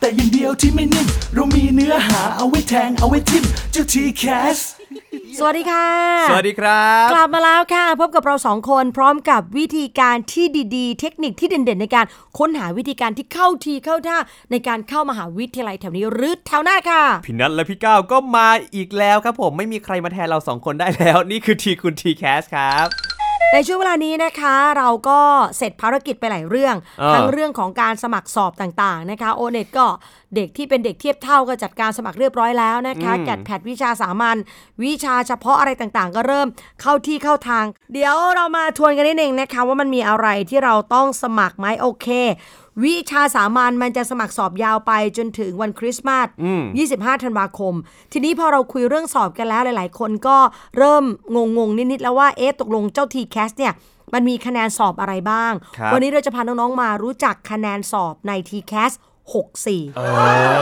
แต่อย่างเดียวที่ไม่นิ่ม เรามีเนื้อหาเอาไว้แทงเอาไว้ทิมเจ้าทีแคสสวัสดีค่ะ สวัสดีครับ กลับมาแล้วค่ะ พบกับเราสองคนพร้อมกับวิธีการที่ดีๆ เทคนิคที่เด่นๆ ในการค้นหาวิธีการที่เข้าทีเข้าท่าในการเข้ามหาวิทยาลัยแถวนี้หรือแถวหน้าค่ะ พี่นัทและพี่ก้าวก็มาอีกแล้วครับผมไม่มีใครมาแทนเราสองคนได้แล้ว นี่คือทีคุณทีแคสครับ ในช่วงเวลานี้นะคะ เราก็เสร็จภารกิจไปหลายเรื่องอ่าทั้งเรื่องของการสมัครสอบต่างๆนะคะโอเน็ตก็เด็กที่เป็นเด็กเทียบเท่าก็จัดการสมัครเรียบร้อยแล้วนะคะแกดแพดวิชาสามัญวิชาเฉพาะอะไรต่างๆ ก็เริ่มเข้าที่เข้าทาง เดี๋ยวเรามาทวนกันนิดนึงนะคะ ว่ามันมีอะไรที่เราต้องสมัครไหมโอเค วิชาสามัญมันจะสมัครสอบยาวไปจนถึงวันคริสต์มาส25 ธันวาคม ทีนี้พอเราคุยเรื่องสอบกันแล้วหลาย ๆ คนก็เริ่มงงๆ นิด ๆ แล้วว่าเอ๊ะตกลงเจ้า TCAS เนี่ยมันมีคะแนนสอบอะไรบ้างครับวันนี้เราจะพาน้อง ๆ มารู้จักคะแนนสอบใน TCAS 64เอ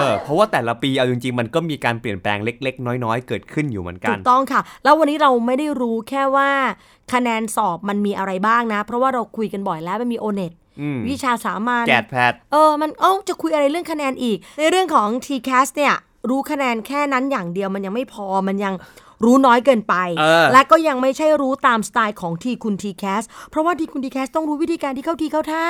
อเพราะว่าแต่ละปีเอาจริงๆ มันก็มีการเปลี่ยนแปลงเล็ก ๆ น้อย ๆ เกิดขึ้นอยู่เหมือนกัถูนกต้องค่ะ แล้ววันนี้เราไม่ได้รู้แค่ว่า คะแนนสอบมันมีอะไรบ้างนะ เพราะว่าเราคุยกันบ่อยแล้วมันมีโอเน็ตอืม วิชาสามัญแกดแพดเออมันเอ้าจะคุยอะไรเรื่องคะแนนอีก ในเรื่องของ TCAS เนี่ยรู้คะแนนแค่นั้นอย่างเดียวมันยังไม่พอมันยัง รู้น้อยเกินไปเออและก็ยังไม่ใช่รู้ตามสไตล์ของทีคุณ TCAS เพราะว่าทีคุณ TCAS ต้องรู้วิธีการที่เข้าทีเข้าท่า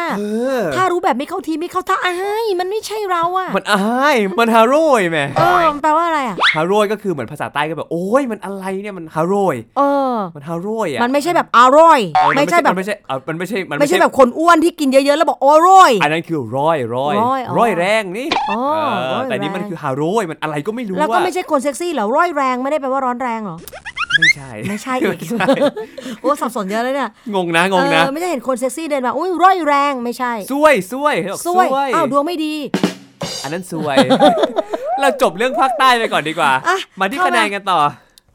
ถ้ารู้แบบไม่เข้าทีไม่เข้าท่าอ้ายมันไม่ใช่เราอะมันอายมันฮาโร่ยแหม่เออมันแปลว่าอะไรอะฮาโร่ยก็คือเหมือนภาษาใต้ก็แบบโอ้ยมันอะไรเนี่ยมันฮาโร่ยเออ มันฮาโร่ยอะมันไม่ใช่แบบอร่อยเออไม่ใช่แบบมันไม่ใช่เออมันไม่ใช่มันไม่ใช่แบบคนอ้วนที่กินเยอะๆแล้วบอกอร่อยอันนั้นคือร้อยร้อยร้อยอ๋อร้อยแรงนี่อ๋อเออร้อยแต่นี่มันแรงคือฮาโร่ยมันอะไรก็ไม่รู้แล้วก็อะไม่ใช่คนเซ็กซี่เหรอร้อยแรงไม่ได้แปลว่าร้อนแรงเหรอ ไม่ใช่ ไม่ใช่อีก โอ้สับสนเยอะเลยเนี่ย งงนะ งงนะเออไม่ใช่เห็นคนเซ็กซี่เดินมา อุ้ยร้อยแรงไม่ใช่ซวยซวยเขาบอกซวยอ้าวดวงไม่ดี อันนั้นซวย เราจบเรื่องภาคใต้ไปก่อนดีกว่าอะมาที่เข้าคะแนนมากันต่อ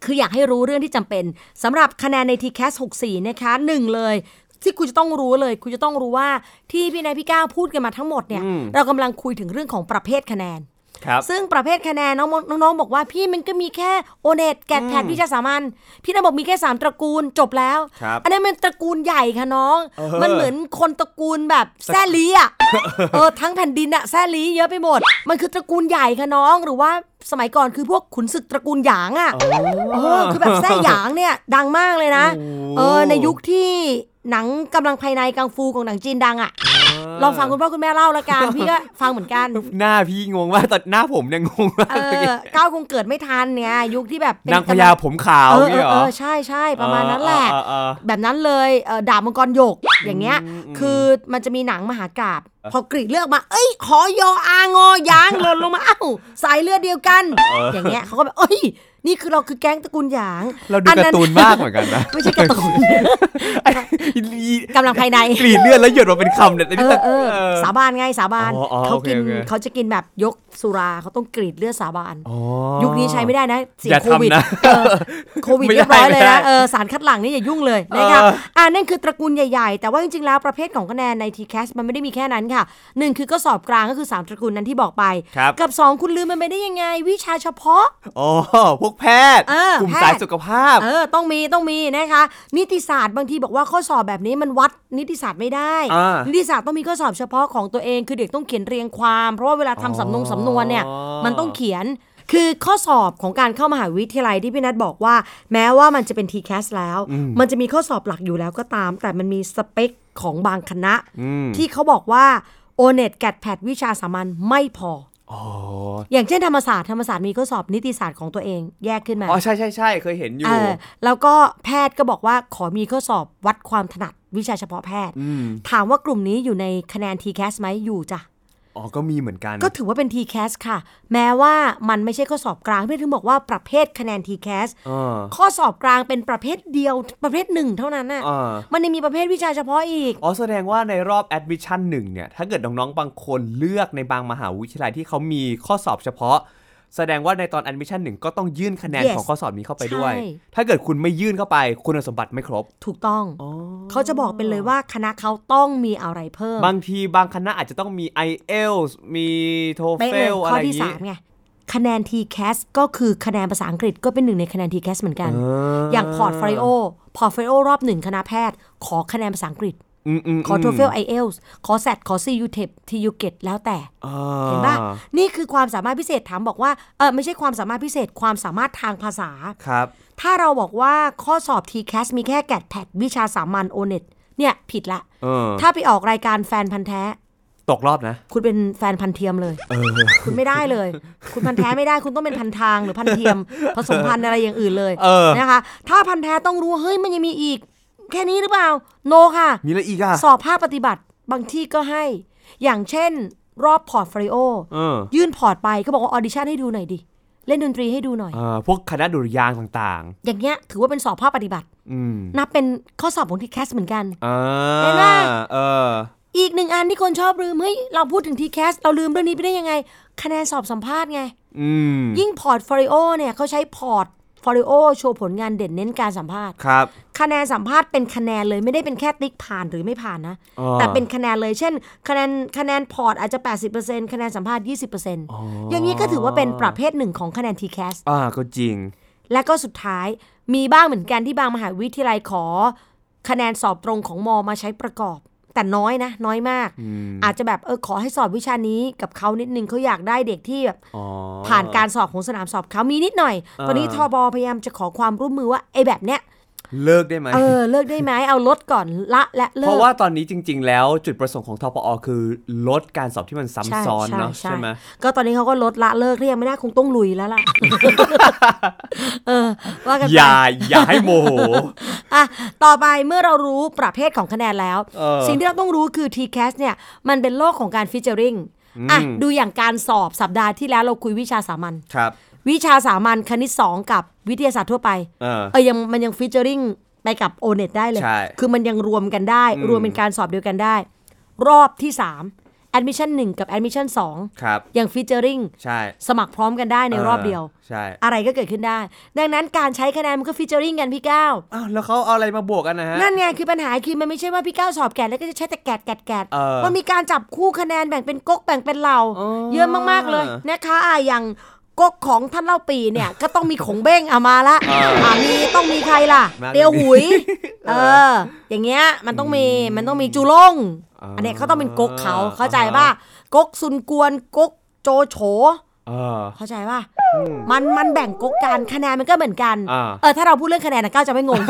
คืออยากให้รู้เรื่องที่จำเป็นสำหรับคะแนนใน TCAS 64 นะคะหนึ่งเลยที่คุณจะต้องรู้เลย คุณจะต้องรู้ว่าที่พี่นายพี่ก้าวพูดกันมาทั้งหมดเนี่ยอืมเรากำลังคุยถึงเรื่องของประเภทคะแนน ครับซึ่งประเภทคะแนนน้องน้องๆบอกว่าพี่มันก็มีแค่โอเน็ตแกดแพดวิชาสามัญพี่นายบอกมีแค่สามตระกูลจบแล้วครับอันนี้นมันตระกูลใหญ่ค่ะน้องเออมันเหมือนคนตระกูลแบบแซ่ลีอะเออทั้งแผ่นดินอะแซ่ลีเยอะไปหมด มันคือตระกูลใหญ่ค่ะน้องหรือว่าสมัยก่อนคือพวกขุนศึกตระกูลหยางอะเออคือแบบแซ่หยางเนี่ยดังมากเลยนะ เออในยุคที่ หนังกำลังภายในกังฟูของหนังจีนดังอะลองฟังคุณพ่อคุณแม่เล่าละกันพี่ก็ฟังเหมือนกัน หน้าพี่งงมากแต่หน้าผมเนี่ยงงมากเออก้าวคงเกิดไม่ทันเนี่ยยุคที่แบบเป็นนางพญาผมขาวเออเอนี่อเหรเอออใช่ใช่ประมาณนั้นแหละเออเออเออแบบนั้นเลยเออดาบมังกรหยกอย่างเงี้ยอืมอืมคือมันจะมีหนังมหากราบ พอกรีดเลือกมา เอ้ยขอยออางอยางหล่นลงมาอ้าวสายเลือดเดียวกัน อย่างเงี้ยเขาก็แบบเอ้ย นี่คือเราคือแก๊งตระกูลหยาง เราดูอัการ์ตูนมากเหมือนกันนะ ไม่ใช่การ์ตูนกำลังภายในกรีดเลือดแล้วหยดมาเป็นคำเนี่ยแต่เอนี่อแต่เออเออสาบานไงสาบานอ๋ออ๋อเขากินโอเคโอเคเขาจะกินแบบยกสุราเขาต้องกรีดเลือดสาบานอ๋อยุคนี้ใช้ไม่ได้นะเสียอย่าโควิดทำนะเออโควิดไม่ได้เรียบร้อยเลยไม่ได้นะเออสารคัดหลั่งนี่อย่ายุ่งเลยนะคะเอออ่านั่นคือตระกูลใหญ่ ๆ แต่ว่าจริงๆแล้วประเภทของคะแนนใน TCAS มันไม่ได้มีแค่นั้นค่ะหนึ่งคือก็สอบกลางก็คือ 3 ตระกูลนั้นที่บอกไปครับกับ 2 คุณลืมมันไปได้ยังไง วิชาเฉพาะอ๋อพวกแพทย์เออกลุ่มแพทย์สายสุขภาพเออต้องมีต้องมีนะคะ นิติศาสตร์บางทีบอกว่าข้อสอบแบบนี้มันวัดนิติศาสตร์ไม่ได้อ่านินิติศาสตร์ต้องมีข้อสอบเฉพาะของตัวเองคือเด็กต้องเขียนเรียงความ เพราะว่าเวลาทำสำนงสำนวนเนี่ยอ๋อมันต้องเขียนคือข้อสอบของการเข้ามหาวิทยาลัยที่พี่นัทบอกว่า แม้ว่ามันจะเป็น TCAS แล้ว มันจะมีข้อสอบหลักอยู่แล้วก็ตาม แต่มันมีสเปค ของบางคณะอืมที่เขาบอกว่า o n e t g a t p a d วิชาสามัญไม่พออ๋ออย่างเช่นธรรมศาสตร์ธรรมศาสตร์มีข้อสอบนิติศาสตร์ของตัวเองแยกขึ้นมา อ๋อ ใช่ใช่ใช่เคยเห็นอยู่เออแล้วก็แพทย์ก็บอกว่าขอมีข้อสอบวัดความถนัดวิชาเฉพาะแพทย์มถามว่ากลุ่มนี้อยู่ในคะแนน TCAS ไหมอยู่จ้ะ อ๋อ ก็มีเหมือนกัน ก็ถือว่าเป็น TCAS ค่ะ แม้ว่ามันไม่ใช่ข้อสอบกลางพี่ถึงบอกว่าประเภทคะแนน TCAS อ่าข้อสอบกลางเป็นประเภทเดียวประเภทหนึ่งเท่านั้นน่ะอ่ามันยังมีประเภทวิชาเฉพาะอีก อ๋อ แสดงว่าในรอบ admission หนึ่งเนี่ย ถ้าเกิดน้องๆ บางคนเลือกในบางมหาวิทยาลัยที่เขามีข้อสอบเฉพาะ แสดงว่าในตอน admission หนึ่งก็ต้องยื่นคะแนน Yes ของข้อสอบนี้เข้าไปด้วย ใช่ ถ้าเกิดคุณไม่ยื่นเข้าไป คุณสมบัติไม่ครบ ถูกต้อง เขาจะบอกเป็นเลยว่าคณะเขาต้องมีอะไรเพิ่มบางทีบางคณะอาจจะต้องมี IELTS มีเป๊ะเลย TOEFL ข้อที่3อะไรอย่างนี้ไงคะแนน TCAS ก็คือคะแนนภาษาอังกฤษก็เป็นหนึ่งในคะแนน TCAS เหมือนกัน อย่าง portfolio portfolio รอบหนึ่งคณะแพทย์ ขอคะแนนภาษาอังกฤษ อืมอืมขอ TOEFL IELTS ขอ SAT ขอ CU TEP TU GET แล้วแต่อ่าเห็นปะนี่คือความสามารถพิเศษถามบอกว่าเออไม่ใช่ความสามารถพิเศษความสามารถทางภาษาครับถ้าเราบอกว่าข้อสอบ TCAS มีแค่แกดแพดวิชาสามัญ o n e t เนี่ยผิดละเออถ้าไปออกรายการแฟนพันธ์แท้ ตกรอบนะ คุณเป็นแฟนพันธุ์เทียมเลยคุณไม่ได้เลย คุณพันธุ์แท้ไม่ได้คุณต้องเป็นพันธุ์ทางหรือพันธุ์เทียม ผสมพันธุ์อะไรอย่างอื่นเลยเออนะคะ ถ้าพันธุ์แท้ต้องรู้เฮ้ยมันยังมีอีก แค่นี้หรือเปล่า no ค่ะ มีอะไรอีกอะสอบภาคปฏิบัติบางที่ก็ให้ อย่างเช่น รอบ portfolio เออยื่น port ไปก็บอกว่า audition ให้ดูหน่อยดิ เล่นดนตรีให้ดูหน่อยอ่าพวกคณะดุริยางค์ต่างอย่างเงี้ยถือว่าเป็นสอบภาคปฏิบัติ ๆ อืมนับเป็นข้อสอบของ TCAS เหมือนกัน อ่าเห็นปะเออ อีกหนึ่งอันที่คนชอบลืมเฮ้ยเราพูดถึง TCAS เราลืมเรื่องนี้ไปได้ยังไง คะแนนสอบสัมภาษณ์ไง อืม ยิ่ง portfolio เนี่ยเขาใช้ portฟลิโอโชว์ผลงานเด่นเน้นการสัมภาษณ์ ครับ คะแนนสัมภาษณ์เป็นคะแนนเลยไม่ได้เป็นแค่ติ๊กผ่านหรือไม่ผ่านนะอ๋อแต่เป็นคะแนนเลยเช่น คะแนนคะแนนพอร์ตอาจจะ 80%คะแนนสัมภาษณ์ 20%อย่างนี้ก็ถือว่าเป็นประเภทหนึ่งของคะแนน TCAS อ่าก็จริง และก็สุดท้ายมีบ้างเหมือนกันที่บางมหาวิทยาลัยขอ คะแนนสอบตรงของมอมาใช้ประกอบ แต่น้อยนะ น้อยมาก อาจจะแบบเออขอให้สอบวิชานี้กับเขานิดนึงเขาอยากได้เด็กที่แบบอ๋อผ่านการสอบของสนามสอบเขามีนิดหน่อยตอนนี้ทบพยายามจะขอความร่วมมือว่าไอ้แบบเนี้ย เลิกได้ไหมเออเลิกได้ไหมเอาลดก่อนละและเลิกเพราะว่าตอนนี้จริง ๆ แล้วจุดประสงค์ของทปอคือลดการสอบที่มันซ้ำซ้อนเนาะใช่ไหมก็ตอนนี้เขาก็ลดละเลิกเรียงไม่ได้คงต้องลุยแล้วล่ะเออว่ากันไปอย่าอย่าให้โมโหอะต่อไปเมื่อเรารู้ประเภทของคะแนนแล้วเออสิ่งที่เราต้องรู้คือ TCAS เนี่ยมันเป็นโลกของการ featuring อะดูอย่างการสอบสัปดาห์ที่แล้วเราคุยวิชาสามัญครับ วิชาสามัญคณิต 2 กับวิทยาศาสตร์ทั่วไป เออ เออยังมันยัง featuring ไปกับ o n e t ได้เลย ใช่คือมันยังรวมกันได้ รวมเป็นการสอบเดียวกันได้ รอบที่3 admission 1กับ admission ครับ2ยัง featuring ใช่สมัครพร้อมกันได้ในรอบเดียว ใช่ อะไรก็เกิดขึ้นได้ ดังนั้นการใช้คะแนนมันก็ featuring กันพี่ก้าวอ้าวแล้วเขาเอาอะไรมาบวกกันนะฮะ นั่นไงคือปัญหาคือมันไม่ใช่ว่าพี่ก้าวสอบ GAT แล้วก็จะใช้แต่ GAT GAT GAT เออมันมีการจับคู่คะแนนแบ่งเป็นก๊กแบ่งเป็นเหล่าอ๋อเยอะมากๆเลยนะคะอะอย่าง ก๊กของท่านเล่าปีเนี่ย ก็ต้องมีขงเบ้งเอามาละอ่ามีต้องมีใครล่ะมาเตียวหุยเอเอออ อย่างเงี้ยมันต้องมีมันต้องมีจูลงอ๋ออัอันเนี้ยเขาต้องเป็นก๊กเขาเข้าใจอ่าป่ะก๊กซุนกวนก๊กโจโฉ เออเข้าใจป่ะมันมันแบ่งก๊กกันคะแนนมันก็เหมือนกันอ่าเออถ้าเราพูดเรื่องคะแนนนะก้าวจะไม่งง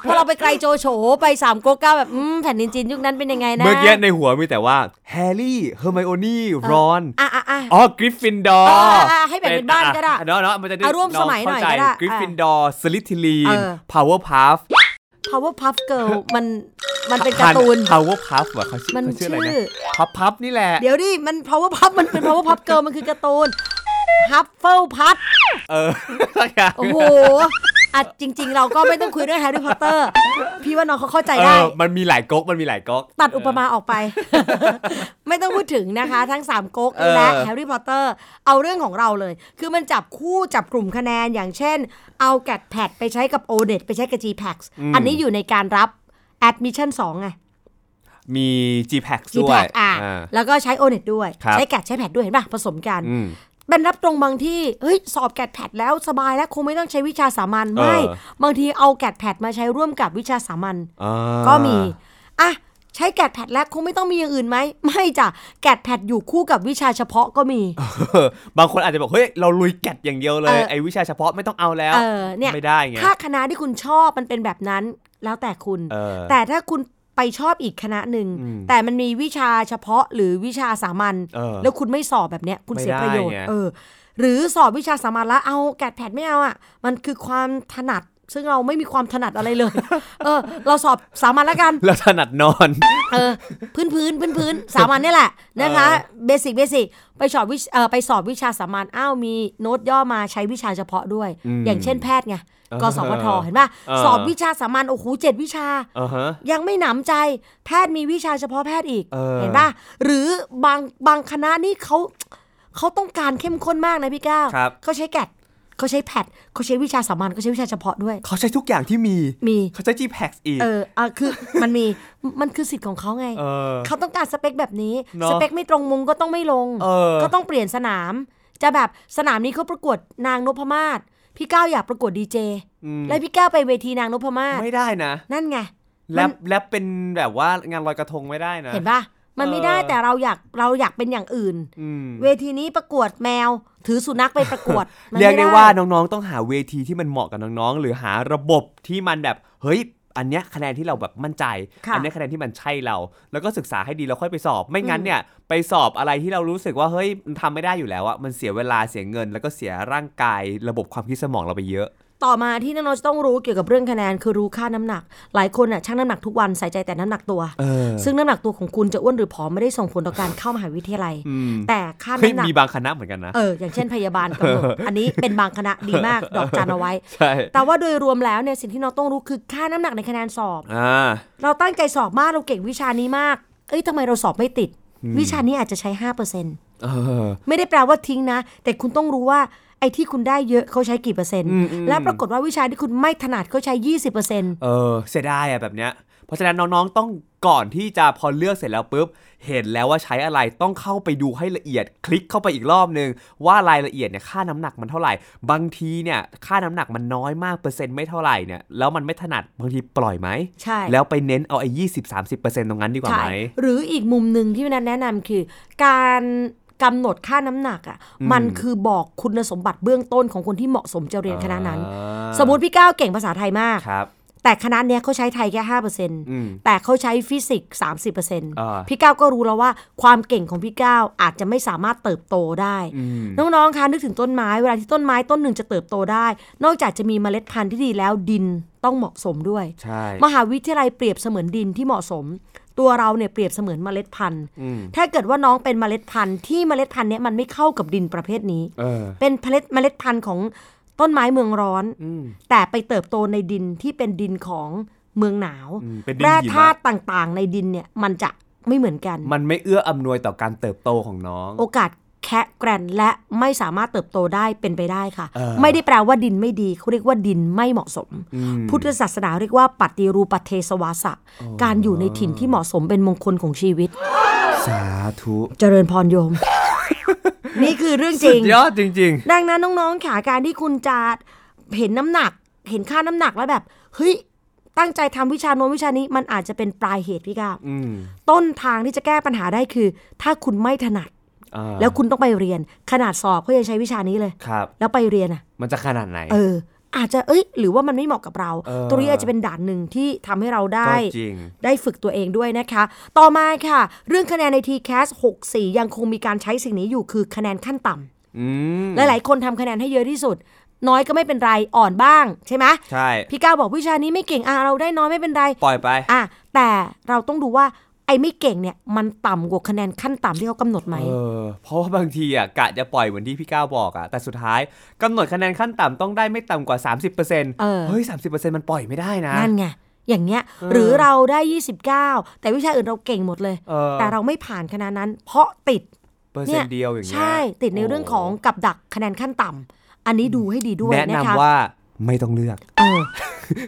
เพราะเราไปไกลโจโฉไปสามก๊กก้าวแบบอืมแผ่นดินจีนยุคนั้นเป็นยังไงนะ เมื่อกี้ในหัวมีแต่ว่าแฮร์รี่เฮอร์ไมโอนี่รอนอะอะอะอ๋อกริฟฟินดอร์เออเออให้แบ่งเป็นบ้านก็ได้เนาะเนาะมันจะได้เอาร่วมสมัยหน่อยก็ได้กริฟฟินดอร์สลิธีรินเออพาวเวอร์พัฟ Powerpuff Girl มันมันเป็นการ์ตูนพาวเวอร์พัฟเหรอเขาชื่อมันเขาชื่ออะไรนะชื่อพับพับนี่แหละ เดี๋ยวดิมัน Powerpuff มันเป็น Powerpuff Girl มันคือการ์ตูน Hufflepuff เออสักอย่างโอ้โห อะจริง ๆ เราก็ไม่ต้องคุยเรื่องแฮร์รี่พอตเตอร์ พี่ว่าน้องเขาเข้าใจได้เออมันมีหลายก๊กมันมีหลายก๊ก ตัดอุปมาออกไป ไม่ต้องพูดถึงนะคะ ทั้ง 3ก๊กเออ และแฮร์รี่พอตเตอร์ เอาเรื่องของเราเลย คือมันจับคู่จับกลุ่มคะแนนอย่างเช่น เอา GAT PAT ไปใช้กับ o d e t ไปใช้กับ GPAX อันนี้อยู่ในการรับ admission 2ไง มี G Pack ด้วย GPAX อะอ่าแล้วก็ใช้ o n e t ด้วย ครับ ใช้ GAT ใช้ PAT ด้วยเห็นป่ะผสมกัน อืม เป็นรับตรงบางที่เฮ้ยสอบ GAT PAT แล้วสบายแล้วคงไม่ต้องใช้วิชาสามัญเออไม่บางทีเอาแกดแพดมาใช้ร่วมกับวิชาสามัญอ่าก็มีอะใช้แกดแพดแล้วคงไม่ต้องมีอย่างอื่นไหมไม่จ้ะแกดแพดอยู่คู่กับวิชาเฉพาะก็มีเออบางคนอาจจะบอกเฮ้ยเราลุยแกดอย่างเดียวเลยเออไอ้วิชาเฉพาะไม่ต้องเอาแล้วเออเนี่ยไม่ได้ไงถ้าคณะที่คุณชอบมันเป็นแบบนั้นแล้วแต่คุณเออแต่ถ้าคุณ ไปชอบอีกคณะหนึ่งอืมแต่มันมีวิชาเฉพาะหรือวิชาสามัญเออแล้วคุณไม่สอบแบบเนี้ยคุณไม่เสียประโยชน์ได้ไงเออหรือสอบวิชาสามัญแล้วเอาแกดแพดไม่เอาอะมันคือความถนัด ซึ่งเราไม่มีความถนัดอะไรเลย เออ เราสอบสามัญแล้วกันแล้วถนัดนอน เออ พื้นพื้นพื้นพื้นสามัญเนี่ยแหละนะคะ เบสิกเบสิกไปสอบวิชเออไปสอบวิชาสามัญ อ้าวมีโน้ตย่อมาใช้วิชาเฉพาะด้วยอืมอย่างเช่นแพทย์ไงเออกสพทเห็นป่ะเออสอบวิชาสามัญโอ้โหเจ็ดวิชาอ่าฮะยังไม่หนำใจ แพทย์มีวิชาเฉพาะแพทย์อีกเออเห็นป่ะ หรือบางบางคณะนี่เขาเขาต้องการเข้มข้นมากนะพี่ก้าวครับเขาใช้แกด เขาใช้แพดเขาใช้วิชาสามัญเขาใช้วิชาเฉพาะด้วย เขาใช้ทุกอย่างที่มีมีเขาใช้ GPAX อีกเอออะคือมันมีมันคือสิทธิ์ของเขาไงเออ เขาต้องการสเปคแบบนี้ เนอะสเปคไม่ตรงมุงก็ต้องไม่ลง เออ ก็ต้องเปลี่ยนสนาม จะแบบสนามนี้เขาประกวดนางนพมาศพี่ก้าวอยากประกวดดีเจอืมแล้วพี่ก้าวไปเวทีนางนพมาศไม่ได้นะ นั่นไงแลมันบแลบเป็นแบบว่างานลอยกระทงไม่ได้นะ เห็นปะ มันไม่ได้เออแต่เราอยากเราอยากเป็นอย่างอื่นอืมเวทีนี้ประกวดแมว ถือสุนัขไปประกวดมันเรียกม่ได้ว่าน้องๆ ต้องหาเวทีที่มันเหมาะกับน้องๆ หรือหาระบบที่มันแบบเฮ้ยอันเนี้ยคะแนนที่เราแบบมั่นใจค่ะอัเนี้ยคะแนนที่มันใช่เรา แล้วก็ศึกษาให้ดีแล้วค่อยไปสอบ ไม่งั้นเนี่ยไปสอบอะไรที่เรารู้สึกว่าเฮ้ยมันทำไม่ได้อยู่แล้วอะมันเสียเวลาเสียเงิน แล้วก็เสียร่างกายระบบความคิดสมองเราไปเยอะ ต่อมาที่น้องๆจะต้องรู้เกี่ยวกับเรื่องคะแนนคือรู้ค่าน้ำหนัก หลายคนอะชั่งน้ำหนักทุกวันใส่ใจแต่น้ำหนักตัวเออซึ่งน้ำหนักตัวของคุณจะอ้วนหรือผอมไม่ได้ส่งผลต่อการเข้ามหาวิทยาลัยอืมแต่ค่าเฮ้ยน้ำหนักมีบางคณะเหมือนกันนะเอออย่างเช่นพยาบาลกำหนดอันนี้เป็นบางคณะดีมากดอกจันเอาไว้ใช่แต่ว่าโดยรวมแล้วเนี่ยสิ่งที่น้องต้องรู้คือค่าน้ำหนักในคะแนนสอบอ่าเราตั้งใจสอบมากเราเก่งวิชานี้มาก เอ้ยทำไมเราสอบไม่ติด วิชานี้อาจจะใช้ห้าเปอร์เซ็นต์เออไม่ได้แปลว่าทิ้งนะ แต่คุณต้องรู้ว่า ไอ้ที่คุณได้เยอะเขาใช้กี่เปอร์เซ็นต์อืมอืมและปรากฏว่าวิชาที่คุณไม่ถนัดเขาใช้ยี่สิบเปอร์เซ็นต์เออเสียดายอะแบบเนี้ยเพราะฉะนั้นน้องๆต้องก่อนที่จะพอเลือกเสร็จแล้วปุ๊บ เห็นแล้วว่าใช้อะไรต้องเข้าไปดูให้ละเอียด คลิกเข้าไปอีกรอบนึง ว่ารายละเอียดเนี่ยค่าน้ำหนักมันเท่าไหร่ บางทีเนี่ยค่าน้ำหนักมันน้อยมากเปอร์เซ็นต์ไม่เท่าไหร่เนี่ยแล้วมันไม่ถนัดบางทีปล่อยไหมใช่แล้วไปเน้นเอาไอ้ยี่สิบสามสิบเปอร์เซ็นต์ตรงนั้นดีกว่าใช่ไหมหรืออีกมุมหนึ่งที่พี่นัทแนะนำคือ การ กำหนดค่าน้ำหนักอะอืมมันคือบอกคุณสมบัติเบื้องต้นของคนที่เหมาะสมจะเรียนคณะนั้นอ่าสมมติพี่ก้าวเก่งภาษาไทยมากครับแต่คณะเนี้ยเขาใช้ไทยแค่ห้าเปอร์เซ็นต์อืมแต่เขาใช้ฟิสิกส์สามสิบเปอร์เซ็นต์อ่าพี่ก้าวก็รู้แล้วว่าความเก่งของพี่ก้าวอาจจะไม่สามารถเติบโตได้อืมน้องๆคะนึกถึงต้นไม้เวลาที่ต้นไม้ต้นหนึ่งจะเติบโตได้ นอกจากจะมีเมล็ดพันธุ์ที่ดีแล้วดินต้องเหมาะสมด้วยใช่มหาวิทยาลัยเปรียบเสมือนดินที่เหมาะสม ตัวเราเนี่ยเปรียบเสมือนเมล็ดพันธุ์อืมถ้าเกิดว่าน้องเป็นเมล็ดพันธุ์ที่เมล็ดพันธุ์เนี้ยมันไม่เข้ากับดินประเภทนี้เออเป็นเมล็ดเมล็ดพันธุ์ของต้นไม้เมืองร้อนอืมแต่ไปเติบโตในดินที่เป็นดินของเมืองหนาวอืมเป็นดินแร่หิมะธาตุต่างๆ ในดินเนี่ยมันจะไม่เหมือนกัน มันไม่เอื้ออำนวยต่อการเติบโตของน้อง โอกาส แคะแกรนและไม่สามารถเติบโตได้เป็นไปได้ค่ะเออไม่ได้แปลว่าดินไม่ดีเขาเรียกว่าดินไม่เหมาะสมอืมพุทธศาสนาเรียกว่าปฏิรูปเทสวาสะการอยู่ในถิ่นที่เหมาะสมเป็นมงคลของชีวิต สาธุ เจริญพรโยม นี่คือเรื่องจสุริดงยอดจริงดังนั้นน้องๆขาการที่คุณจะเห็นน้ำหนัก เห็นค่าน้ำหนักแล้วแบบเฮ้ยตั้งใจทำวิชาโน้นวิชานี้มันอาจจะเป็นปลายเหตุพี่ก้าวๆอืมต้นทางที่จะแก้ปัญหาได้คือ ถ้าคุณไม่ถนัดอ่า แล้วคุณต้องไปเรียนขนาดสอบเขายังใช้วิชานี้เลยครับ แล้วไปเรียนอะ มันจะขนาดไหน เออ อาจจะเอ้ย หรือว่ามันไม่เหมาะกับเราเออตรงนี้อาจจะเป็นด่านหนึ่งที่ทำให้เราได้ก็จริงได้ฝึกตัวเองด้วยนะคะ ต่อมาค่ะ เรื่องคะแนนใน TCAS 64 ยังคงมีการใช้สิ่งนี้อยู่คือคะแนนขั้นต่ำอืมหลายๆคนทำคะแนนให้เยอะที่สุด น้อยก็ไม่เป็นไรอ่อนบ้างใช่ไหมใช่พี่ก้าวบอกวิชานี้ไม่เก่งอะเราได้น้อยไม่เป็นไรปล่อยไปอะแต่เราต้องดูว่า ไอ้ไม่เก่งเนี่ยมันต่ำกว่าคะแนนขั้นต่ำที่เขากำหนดไหมเออเพราะว่าบางทีอะกะจะปล่อยเหมือนที่พี่ก้าวบอกอะแต่สุดท้ายกำหนดคะแนนขั้นต่ำต้องได้ไม่ต่ำกว่า 30%เเออฮ้ย30%มันปล่อยไม่ได้นะ นั่นไงอย่างเงี้ยเออหรือเราได้ 29 แต่วิชาอื่นเราเก่งหมดเลย เออแต่เราไม่ผ่านคะแนนนั้น เพราะติด เปอร์เซ็นต์เดียวอย่างเงี้ยใช่ติดในเรื่องของกับดักคะแนนขั้นต่ำอันนี้ดูให้ดีด้วยแนะนะคะนำว่าไม่ต้องเลือก เออ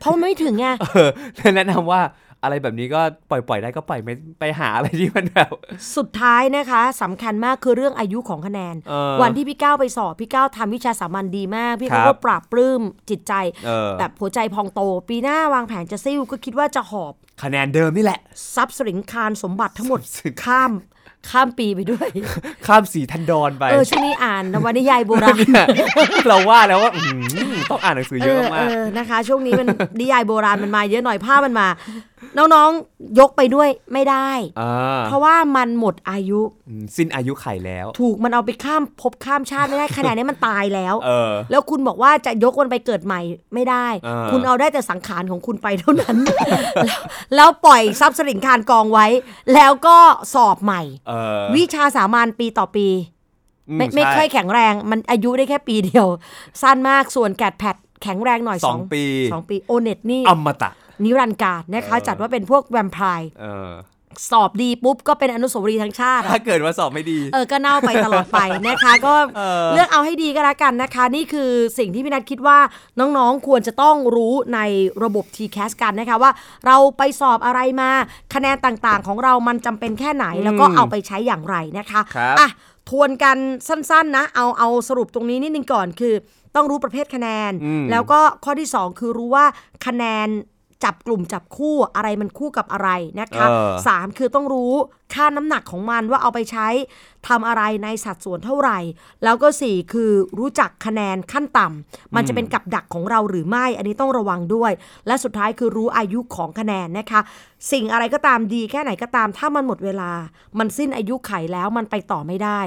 เพราะมันไม่ถึงไง เออแนะนำว่า อะไรแบบนี้ก็ปล่อยปล่อยได้ก็ปล่อยไม่ไปหาอะไรที่มันแบบสุดท้ายนะคะสำคัญมากคือเรื่องอายุของคะแนนเออวันที่พี่ก้าวไปสอบพี่ก้าวทำวิชาสามัญดีมาก พี่ครัเขาบก็ปรับปลื้มจิตใจเออแบบหัวใจพองโต ปีหน้าวางแผนจะซิ่วก็คิดว่าจะหอบ คะแนนเดิมนี่แหละทรัพย์สินคารสมบัติทั้งหมดทรัพย์สินข้ามข้ามปีไปด้วย ข้ามสีทันดอนไป เออช่วงนี้อ่านนวนิยายโบราณเนี่ยเราว่าแล้วว่าอื้อหือต้องอ่านหนังสือเอเยอะอมากเออนะคะ ช่วงนี้มันนิยายโบราณมันมาเยอะหน่อยภาพมันมา น้องๆ ยกไปด้วยไม่ได้อ่าเพราะว่ามันหมดอายุอืมสิ้นอายุไขแล้ว ถูกมันเอาไปข้ามภพข้ามชาติไม่ได้ขนาดนี้มันตายแล้วเออแล้วคุณบอกว่าจะยกมันไปเกิดใหม่ไม่ได้เออคุณเอาได้แต่สังขารของคุณไปเท่านั้นแล้วแล้วปล่อยทรัพย์สินคารกองไว้ แล้วก็สอบใหม่เออวิชาสามัญปีต่อปีอืไม่ไม่ใช่ค่อยแข็งแรง มันอายุได้แค่ปีเดียว สั้นมากส่วนแกดแพดแข็งแรงหน่อยสองปีสองปีโอเน็ตนี่อมตะ นิรันดร์การนะคะเออจัดว่าเป็นพวกแวมไพร์เออสอบดีปุ๊บก็เป็นอนุสาวรีย์ทั้งชาติอะถ้าเกิดว่าสอบไม่ดี เออ ก็เน่าไปตลอดไปนะคะ ก็เลือกเอาให้ดีก็แล้วกันนะคะ นี่คือสิ่งที่พี่นัทคิดว่าน้องๆควรจะต้องรู้ในระบบ TCAS กันนะคะว่า เราไปสอบอะไรมาคะแนนต่างๆ ของเรามันจำเป็นแค่ไหน แล้วก็เอาไปใช้อย่างไรนะคะครับอะทวนกันสั้นๆนะ เอาเอาสรุปตรงนี้นิดนึงก่อนคือ ต้องรู้ประเภทคะแนน แล้วก็ข้อที่ 2 คือรู้ว่าคะแนน จับกลุ่มจับคู่อะไรมันคู่กับอะไรนะคะเออสามคือต้องรู้ ค่าน้ำหนักของมันว่าเอาไปใช้ทำอะไรในสัดส่วนเท่าไหร่ แล้วก็สี่คือรู้จักคะแนนขั้นต่ำมันจะเป็นกับดักของเราหรือไม่ อันนี้ต้องระวังด้วย และสุดท้ายคือรู้อายุของคะแนนนะคะ สิ่งอะไรก็ตามดีแค่ไหนก็ตาม ถ้ามันหมดเวลา มันสิ้นอายุไขแล้วมันไปต่อไม่ได้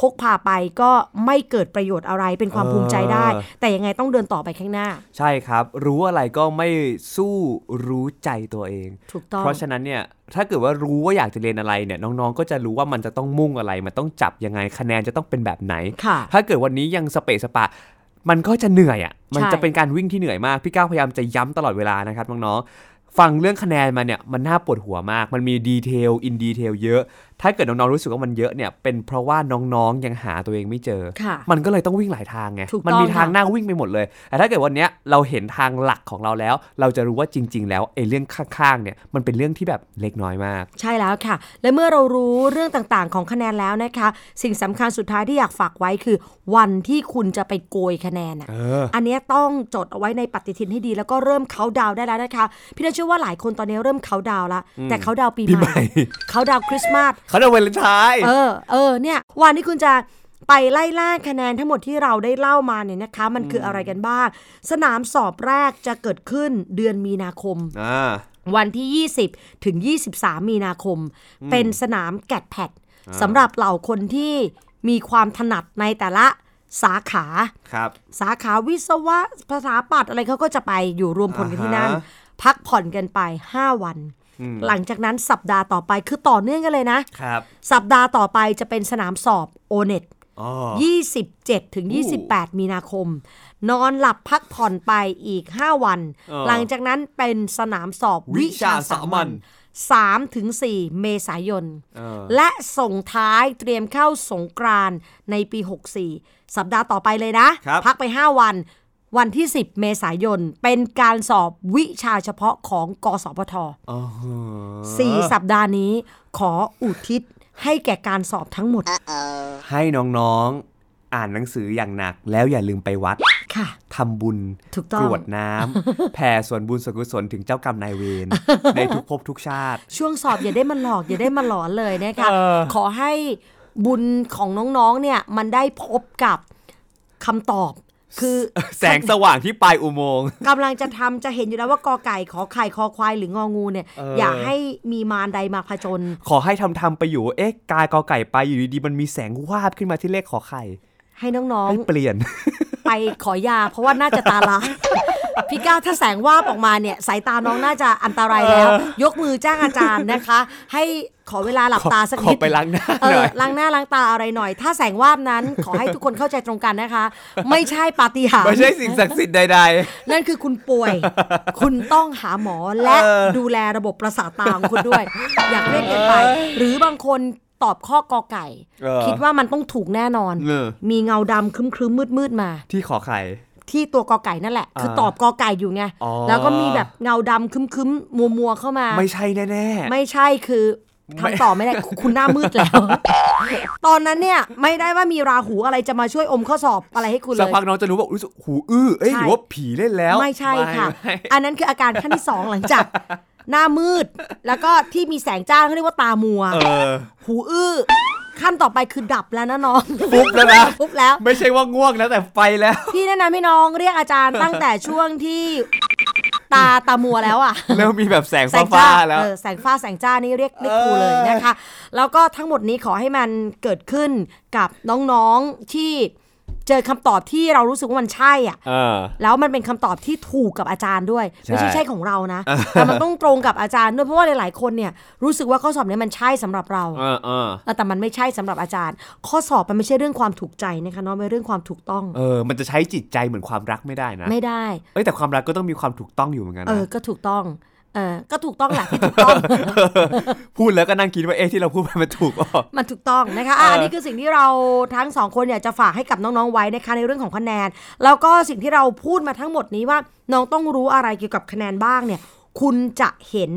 พกพาไปก็ไม่เกิดประโยชน์อะไรเป็นความเออภูมิใจได้ แต่ยังไงต้องเดินต่อไปข้างหน้า ใช่ครับ รู้อะไรก็ไม่สู้รู้ใจตัวเอง ถูกต้อง เพราะฉะนั้นเนี่ย ถ้าเกิดว่ารู้ว่าอยากจะเรียนอะไรเนี่ยน้องๆ ก็จะรู้ว่ามันจะต้องมุ่งอะไร มันต้องจับยังไงคะแนนจะต้องเป็นแบบไหนค่ะถ้าเกิดวันนี้ยังสเปะสปะ มันก็จะเหนื่อยอะ่ะมันใช่จะเป็นการวิ่งที่เหนื่อยมาก พี่ก้าวพยายามจะย้ำตลอดเวลานะครับน้องๆฟังเรื่องคะแนนมาเนี่ยมันน่าปวดหัวมาก มันมีดีเทลอินดีเทลเยอะ ถ้าเกิดน้องๆรู้สึกว่ามันเยอะเนี่ยเป็นเพราะว่าน้องๆยังหาตัวเองไม่เจอค่ะมันก็เลยต้องวิ่งหลายทางไงถูกต้องมันมีทางค่ะหน้าวิ่งไปหมดเลย แต่ถ้าเกิดวันเนี้ยเราเห็นทางหลักของเราแล้ว เราจะรู้ว่าจริง ๆ แล้วไอ้เรื่องข้างๆเนี่ยมันเป็นเรื่องที่แบบเล็กน้อยมาก ใช่แล้วค่ะ และเมื่อเรารู้เรื่องต่างๆ ของคะแนนแล้วนะคะ สิ่งสำคัญสุดท้ายที่อยากฝากไว้คือ วันที่คุณจะไปโกยคะแนนอะเอออันเนี้ยต้องจดเอาไว้ในปฏิทินให้ดี แล้วก็เริ่มเขาน์ดาวน์ได้แล้วนะคะพี่น่าเชื่อว่าหลายคนตอนนี้เริ่มเขาน์ดาวน์แล้วแต่เขาน์ดาวน์ปีปีใหใหม่ม่เขาน์ดาวน์คริสต์มาสเขาจะวาเลนไทน์เออ เออ เนี่ย วันที่คุณจะไปไล่ล่าคะแนนทั้งหมดที่เราได้เล่ามาเนี่ยนะคะ มันคืออะไรกันบ้าง สนามสอบแรกจะเกิดขึ้นเดือนมีนาคม อ่า วันที่ 20 ถึง 23 มีนาคม เป็นสนาม GAT PAT สำหรับเหล่าคนที่มีความถนัดในแต่ละสาขา ครับ สาขาวิศวะภาษาปัดอะไรเขาก็จะไปอยู่รวมพลกันที่นั่น อ่าฮะ พักผ่อนกันไป 5 วัน หลังจากนั้นสัปดาห์ต่อไปคือต่อเนื่องกันเลยนะครับสัปดาห์ต่อไปจะเป็นสนามสอบ o n e t อ๋อ27ถึงอู้28มีนาคม นอนหลับพักผ่อนไปอีก5วันเออหลังจากนั้นเป็นสนามสอบวิวิชาชาสาสามัมัญญ3ถึง4เมษายนเออและส่งท้ายเตรียมเข้าสงกรานต์ในปี 64 สัปดาห์ต่อไปเลยนะครับพักไป 5 วัน วันที่ 10 เมษายน เป็นการสอบวิชาเฉพาะของกสพทอ๋อสี่สัปดาห์นี้ขออุทิศให้แก่การสอบทั้งหมด ให้น้องๆ อ่านหนังสืออย่างหนัก แล้วอย่าลืมไปวัด ค่ะทำบุญถูกต้องกรวดน้ำ แผ่ส่วนบุญส่วนกุศลถึงเจ้ากรรมนายเวรในทุกภพทุกชาติ ช่วงสอบอย่าได้มาหลอก อย่าได้มาหลอนเลยนะคะเออขอให้บุญของน้องๆ เนี่ยมันได้พบกับคำตอบ คือแสงสว่างที่ปลายอุโมงค์กำลังจะทำจะเห็นอยู่แล้วว่ากอไก่ขอไข่คอควายหรืององูเนี่ยเออออย่าให้มีมารใดมาผจญขอให้ทำทำๆไปอยู่เอ๊ะกายกอไก่ไปอยู่ดีๆมันมีแสงวาบขึ้นมาที่เลขขอไข่ ให้น้องให้เปลี่ยนๆไปขอยา เพราะว่าน่าจะตาลาย พี่ก้าวถ้าแสงวาบออกมาเนี่ยสายตาน้องน่าจะอันตรายแล้ว ยกมือจ้างอาจารย์นะคะ ให้ขอเวลาหลับตาสักขอนิดไปล้างหน้าเอหน่ออยล้างหน้าล้างตาอะไรหน่อย ถ้าแสงวาบนั้นขอให้ทุกคนเข้าใจตรงกันนะคะ ไม่ใช่ปาฏิหาริไม่ย์ใช่สิ่งศักดิ์สิทธิ์ใดนั่นคือคุณป่วย คุณต้องหาหมอและเออดูแลระบบประสาทตาของคุณด้วย อยากเรียกกันไป หรือบางคนตอบข้อกอไก่เออคิดว่ามันต้องถูกแน่นอนเออมีเงาดำครึ้มๆมืดๆมาๆที่ขอไข่ ที่ตัวกอไก่นั่นแหละ คือตอบกอไก่อยู่ไงอ๋อแล้วก็มีแบบเงาดำครึ้มๆ มัวๆ เข้ามา ไม่ใช่แน่ๆ ไม่ใช่คือไม่ทำต่อไม่ได้คุณหน้ามืดแล้ว ตอนนั้นเนี่ยไม่ได้ว่ามีราหูอะไรจะมาช่วยอมข้อสอบอะไรให้คุณเลสักยพักน้องจะรู้ว่ารู้สึกหูอื้อเอ้ยใช่หรือว่าผีเล่นแล้ว ไม่ใช่ค่ะไม่อันนั้นคืออาการขั้นที่สองหลังจากหน้ามืด แล้วก็ที่มีแสงจ้าเขาเรียกว่าตามัวเออหูอื้อ ขั้นต่อไปคือดับแล้วนะน้องปุ๊บแล้วนะปุ๊บแล้ว ไม่ใช่ว่าง่วงนะแต่ไปแล้ว พี่แนะนำให้น้องเรียกอาจารย์ตั้งแต่ช่วงที่ตาตามัวแล้วอะเริ่มมีแบบแสงแสงฟ้าจ้าๆแล้วเออแสงฟ้าแสงจ้านี่เรียกเรียกครูเลยนะคะ แล้วก็ทั้งหมดนี้ขอให้มันเกิดขึ้นกับน้องๆที่ เจอคำตอบที่เรารู้สึกว่ามันใช่อะเออแล้วมันเป็นคำตอบที่ถูกกับอาจารย์ด้วยใช่ไม่ใช่ใช่ของเรานะแต่มันต้องตรงกับอาจารย์ด้วยเพราะว่าหลายๆคนเนี่ยรู้สึกว่าข้อสอบเนี้มันใช่สำหรับเราเออเออเออแต่มันไม่ใช่สำหรับอาจารย์ ข้อสอบมันไม่ใช่เรื่องความถูกใจนะคะน้องเป็นเรื่องความถูกต้องเออมันจะใช้จิตใจเหมือนความรักไม่ได้นะ ไม่ได้เอ้ยแต่ความรักก็ต้องมีความถูกต้องอยู่เหมือนกันเอนะอก็ถูกต้องเอเออก็ถูกต้องแหละที่ถูกต้อง พูดแล้วก็นั่งคิดว่าเอ๊ะที่เราพูดไปมันถูกอะมันถูกต้องนะคะอะเอออัอันนี้คือสิ่งที่เราทั้งสองคนอยากจะฝากให้กับน้องๆไว้นะคะในเรื่องของคะแนน แล้วก็สิ่งที่เราพูดมาทั้งหมดนี้ว่าน้องต้องรู้อะไรเกี่ยวกับคะแนนบ้างเนี่ย คุณจะเห็น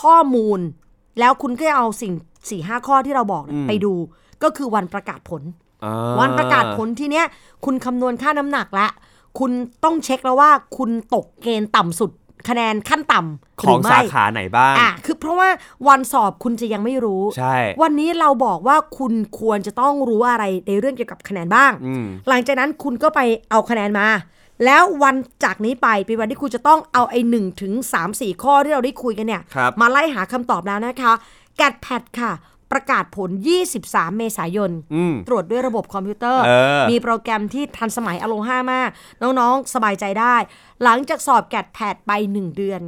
ข้อมูล แล้วคุณก็เอาสิ่งสี่ห้าข้อที่เราบอกเนี่ยไปดู ก็คือวันประกาศผลอ่าวันประกาศผลที่เนี้ยคุณคำนวณค่าน้ำหนักแล้วคุณต้องเช็คแล้วว่าคุณตกเกณฑ์ต่ำสุด คะแนนขั้นต่ำของหรืไม่สาขาไหนบ้างอะคือเพราะว่าวันสอบคุณจะยังไม่รู้ ใช่ วันนี้เราบอกว่าคุณควรจะต้องรู้อะไรในเรื่องเกี่ยวกับคะแนนบ้างอืมหลังจากนั้นคุณก็ไปเอาคะแนนมา แล้ววันจากนี้ไปเป็นวันที่คุณจะต้องเอาไอ้หนึ่งถึงสามสี่ข้อที่เราได้คุยกันเนี่ยครับมาไล่หาคำตอบแล้วนะคะ แกดแพดค่ะ ประกาศผล 23 เมษายนอืมตรวจด้วยระบบคอมพิวเตอร์เออมีโปรแกรมที่ทันสมัยอโลห้ามาก น้องๆ สบายใจได้ หลังจากสอบแกดแพดไป 1 เดือน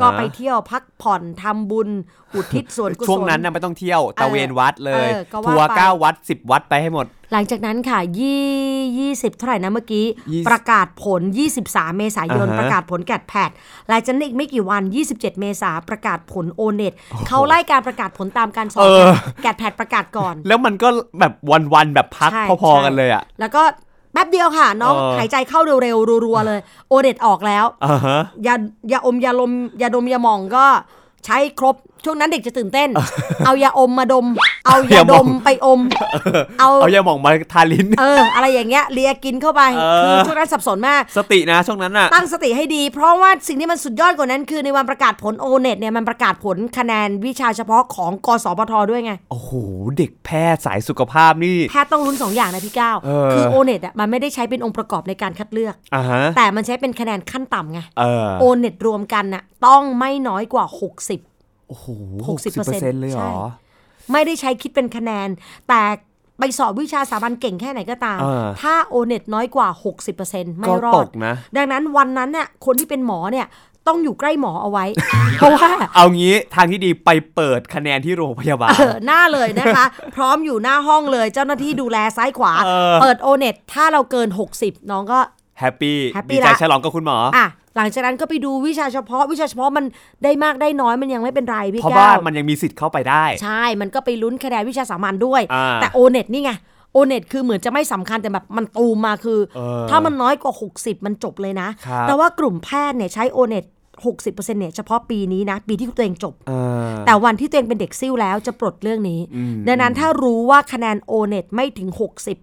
ก็ไปเที่ยวพักผ่อนทำบุญ อุทิศส่วนกุศลช่วงนั้นน่ะไม่ต้องเที่ยวตะเวนวัดเลยเออก็ว่าทัวร์ไปเก้าวัดสิบวัดไปให้หมด หลังจากนั้นค่ะยี่ยี่สิบเท่าไหร่นะเมื่อกี้ยี่สิบประกาศผล 23 เมษายนอ่าฮะประกาศผลแกดแพดหลังจากนั้นอีกไม่กี่วัน 27 เมษาประกาศผลโอเน็ตเขาไล่การประกาศผลตามการสอบเออแกดแพดประกาศก่อน แล้วมันก็แบบวันๆแบบพักใช่พอๆใช่กันเลยอะแล้วก็แป๊บเดียวค่ะ น้องเออหายใจเข้าเร็วๆรัวๆเลย โอเน็ตออกแล้วอ่าฮะยายาอมยาลมยาดมยาหม่องก็ใช้ครบ ช่วงนั้นเด็กจะตื่นเต้น เอายาอมมาดม เอายาดมไปอม เอาเอายาหม่องมาทาลิ้น เออ อะไรอย่างเงี้ยเลียกินเข้าไปเออคือช่วงนั้นสับสนมาก สตินะช่วงนั้นน่ะตั้งสติให้ดี เพราะว่าสิ่งที่มันสุดยอดกว่านั้น คือในวันประกาศผลโอเน็ตเนี่ยมันประกาศผลคะแนนวิชาเฉพาะของกสปทด้วยไง โอ้โห เด็กแพทย์สายสุขภาพนี่ แพทย์ต้องลุ้นสองอย่างนะพี่ก้าวเออคือโอเน็ตอะมันไม่ได้ใช้เป็นองค์ประกอบในการคัดเลือกอ่าฮะแต่มันใช้เป็นคะแนนขั้นต่ำไงเออโอเน็ตรวมกันน่ะต้องไม่น้อยกว่า 60 โอ้โห60%หกสิบเปอร์เซ็นต์เลยเหรอใช่ไม่ได้ใช้คิดเป็นคะแนน แต่ไปสอบวิชาสามัญเก่งแค่ไหนก็ตามเออถ้าโอเน็ตน้อยกว่า 60%ไม่ก็รอตดกนะ ดังนั้นวันนั้นเนี่ยคนที่เป็นหมอเนี่ยต้องอยู่ใกล้หมอเอาไว้ เพราะว่า เอางี้ทางที่ดีไปเปิดคะแนนที่โรงพยาบาลเออหน้าเลยนะคะ พร้อมอยู่หน้าห้องเลยเจ้าหน้าที่ดูแลซ้ายขวาเออเปิดโอเน็ตถ้าเราเกิน 60 น้องก็ happy Happy ดีใจละฉลองกับคุณหมออะหลังจากนั้นก็ไปดูวิชาเฉพาะวิชาเฉพาะมันได้มากได้น้อยมันยังไม่เป็นไรพี่เพราะแก้ว่ามันยังมีสิทธิ์เข้าไปได้ ใช่ มันก็ไปลุ้นคะแนนวิชาสามัญด้วยอ่าแต่ O-NET นี่ไง O-NET คือเหมือนจะไม่สำคัญแต่แบบมันตูมมาคือเออถ้ามันน้อยกว่า 60 มันจบเลยนะครับแต่ว่ากลุ่มแพทย์เนี่ยใช้ O-NET 60%เนี่ยเฉพาะปีนี้นะ ปีที่ตัวเองจบเออแต่วันที่ตัวเองเป็นเด็กซิ่วแล้วจะปลดเรื่องนี้อืมดังนั้นถ้ารู้ว่าคะแนน O-NET ไม่ถึง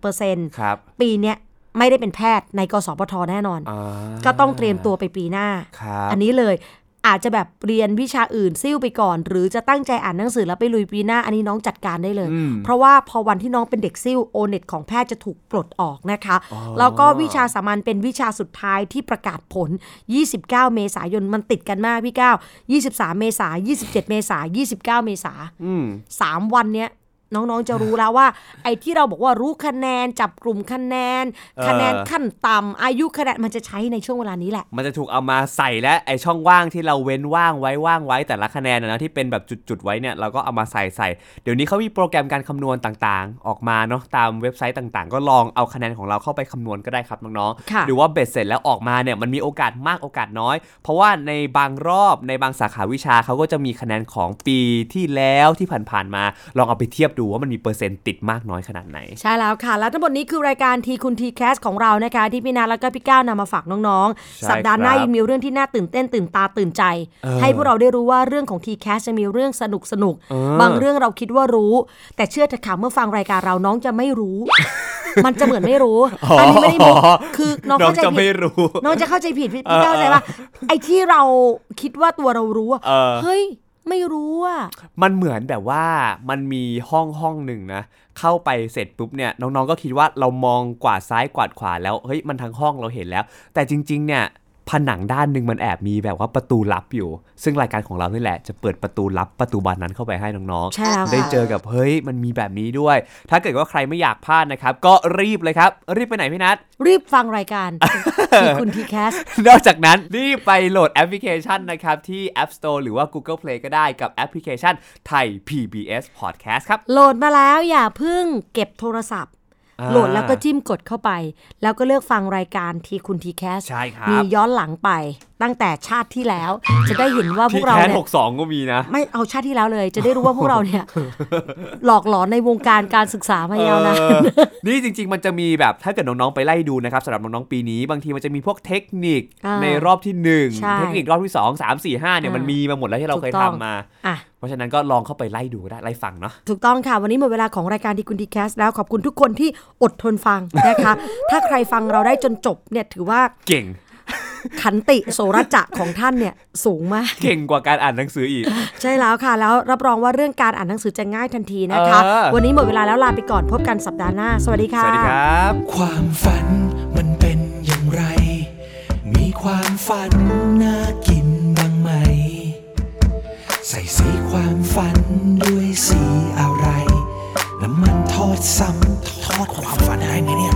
60%ครับปีเนี้ย ไม่ได้เป็นแพทย์ในกสพทแน่นอนอ่าก็ต้องเตรียมตัวไปปีหน้าครับอันนี้เลยอาจจะแบบเรียนวิชาอื่นซิ่วไปก่อน หรือจะตั้งใจอ่านหนังสือแล้วไปลุยปีหน้า อันนี้น้องจัดการได้เลยอืมเพราะว่าพอวันที่น้องเป็นเด็กซิ่วโอเน็ตของแพทย์จะถูกปลดออกนะคะ แล้วก็วิชาสามัญเป็นวิชาสุดท้ายที่ประกาศผล 29 เมษายนมันติดกันมากพี่ก้าว23 เมษายน27 เมษายน29 เมษายนอืมสามวันเนี้ย น้องๆจะรู้แล้วว่า ไอ้ที่เราบอกว่ารู้คะแนนจับกลุ่มคะแนนเออคะแนนขั้นต่ำอายุคะแนนมันจะใช้ในช่วงเวลานี้แหละ มันจะถูกเอามาใส่และไอช่องว่างที่เราเว้นว่างไว้ว่างไว้แต่ละคะแนนนะนะที่เป็นแบบจุดๆไว้เนี่ยเราก็เอามาใส่ใส่เดี๋ยวนี้เขามีโปรแกรมการคำนวณต่างๆ ออกมาเนาะตามเว็บไซต์ต่างๆ ก็ลองเอาคะแนนของเราเข้าไปคำนวณก็ได้ครับน้องค่ะๆหรือว่าเบ็ดเสร็จแล้วออกมาเนี่ยมันมีโอกาสมากโอกาสน้อย เพราะว่าในบางรอบในบางสาขาวิชาเขาก็จะมีคะแนนของปีที่แล้วที่ผ่านๆมาลองเอาไปเทียบดูว่ามันมีเปอร์เซ็นต์ติดมากน้อยขนาดไหน ใช่แล้วค่ะ แล้วทั้งหมดนี้คือรายการทีคุณทีแคสของเรานะคะ ที่พี่นาแล้วก็พี่ก้าวนำมาฝากน้องใช่ๆสัปดาห์หน้าครับยังมีเรื่องที่น่าตื่นเต้นตื่นตาตื่นใจเออให้พวกเราได้รู้ว่าเรื่องของทีแคสจะมีเรื่องสนุกสนุกๆเออบางเรื่องเราคิดว่ารู้ แต่เชื่อเถอะค่ะเมื่อฟังรายการเราน้องจะไม่รู้ มันจะเหมือนไม่รู้อันนี้ไม่ได้มุกคือน้องน้องเข้าใจจะผิไม่ดรู้น้องจะเข้าใจผิดพี่เอพี่อเข้าใจว่าไอ้ที่เราคิดว่าตัวเรารู้อะเออเฮ้ย ไม่รู้อะมันเหมือนแบบว่ามันมีห้องห้องหนึ่งนะ เข้าไปเสร็จปุ๊บเนี่ยน้องๆก็คิดว่าเรามองกวาดซ้ายกวาดขวาแล้วเฮ้ยมันทั้งห้องเราเห็นแล้ว แต่จริง ๆ เนี่ย ผนังด้านหนึ่งมันแอบมีแบบว่าประตูลับอยู่ ซึ่งรายการของเรานี่แหละจะเปิดประตูลับประตูบานนั้นเข้าไปให้น้องใช่แล้วได้ค่ะเจอกับเฮ้ยมันมีแบบนี้ด้วย ถ้าเกิดว่าใครไม่อยากพลาดนะครับ ก็รีบเลยครับ รีบไปไหนพี่นัทรีบฟังรายการทีคุณ TCASนอกจากนั้นรีบไปโหลดแอปพลิเคชันนะครับ ที่ App Store หรือว่า Google Play ก็ได้กับแอปพลิเคชันไทย PBS Podcast ครับโหลดมาแล้วอย่าเพิ่งเก็บโทรศัพท์อ่า โหลดแล้วก็จิ้มกดเข้าไป แล้วก็เลือกฟังรายการทีคุณ TCAS ใช่ครับมีย้อนหลังไป ตั้งแต่ชาติที่แล้ว จะได้เห็นว่าพวกเรา TCAS เนี่ยหกสองก็มีนะ ไม่เอาชาติที่แล้วเลย จะได้รู้ว่าพวกเราเนี่ยหลอกหลอนในวงการการศึกษามายาวนานเออนี่จริง ๆ มันจะมีแบบถ้าเกิดน้องๆไปไล่ดูนะครับสำหรับน้องๆปีนี้ บางทีมันจะมีพวกเทคนิคอ่าในรอบที่ใช่1 เทคนิครอบที่ 2 3 4 5เนี่ยอ่ามัมันมีมาหมดแล้วที่เราเคยถูกต้องทำมาอะเพราะฉะนั้นก็ลองเข้าไปไล่ดูก็ได้ไล่ฟังเนาะถูกต้องค่ะ วันนี้หมดเวลาของรายการดีคุณดีแคสแล้วขอบคุณทุกคนที่อดทนฟังนะคะ ถ้าใครฟังเราได้จนจบเนี่ยถือว่าเก่ง ขันติโสรจะของท่านเนี่ยสูงมาก เก่งกว่าการอ่านหนังสืออีก ใช่แล้วค่ะ แล้วรับรองว่าเรื่องการอ่านหนังสือจะง่ายทันทีนะคะเออวันนี้หมดเวลาแล้วลาไปก่อนพบกันสัปดาห์หน้า สวัสดีค่ะ สวัสดีครับ ความฝันมันเป็นอย่างไร มีความฝันน่ากินบ้างไหม ใส่สีความฝันด้วยสีอะไร น้ำมันทอดซ้ำทอดความฝันให้ไงเนี่ย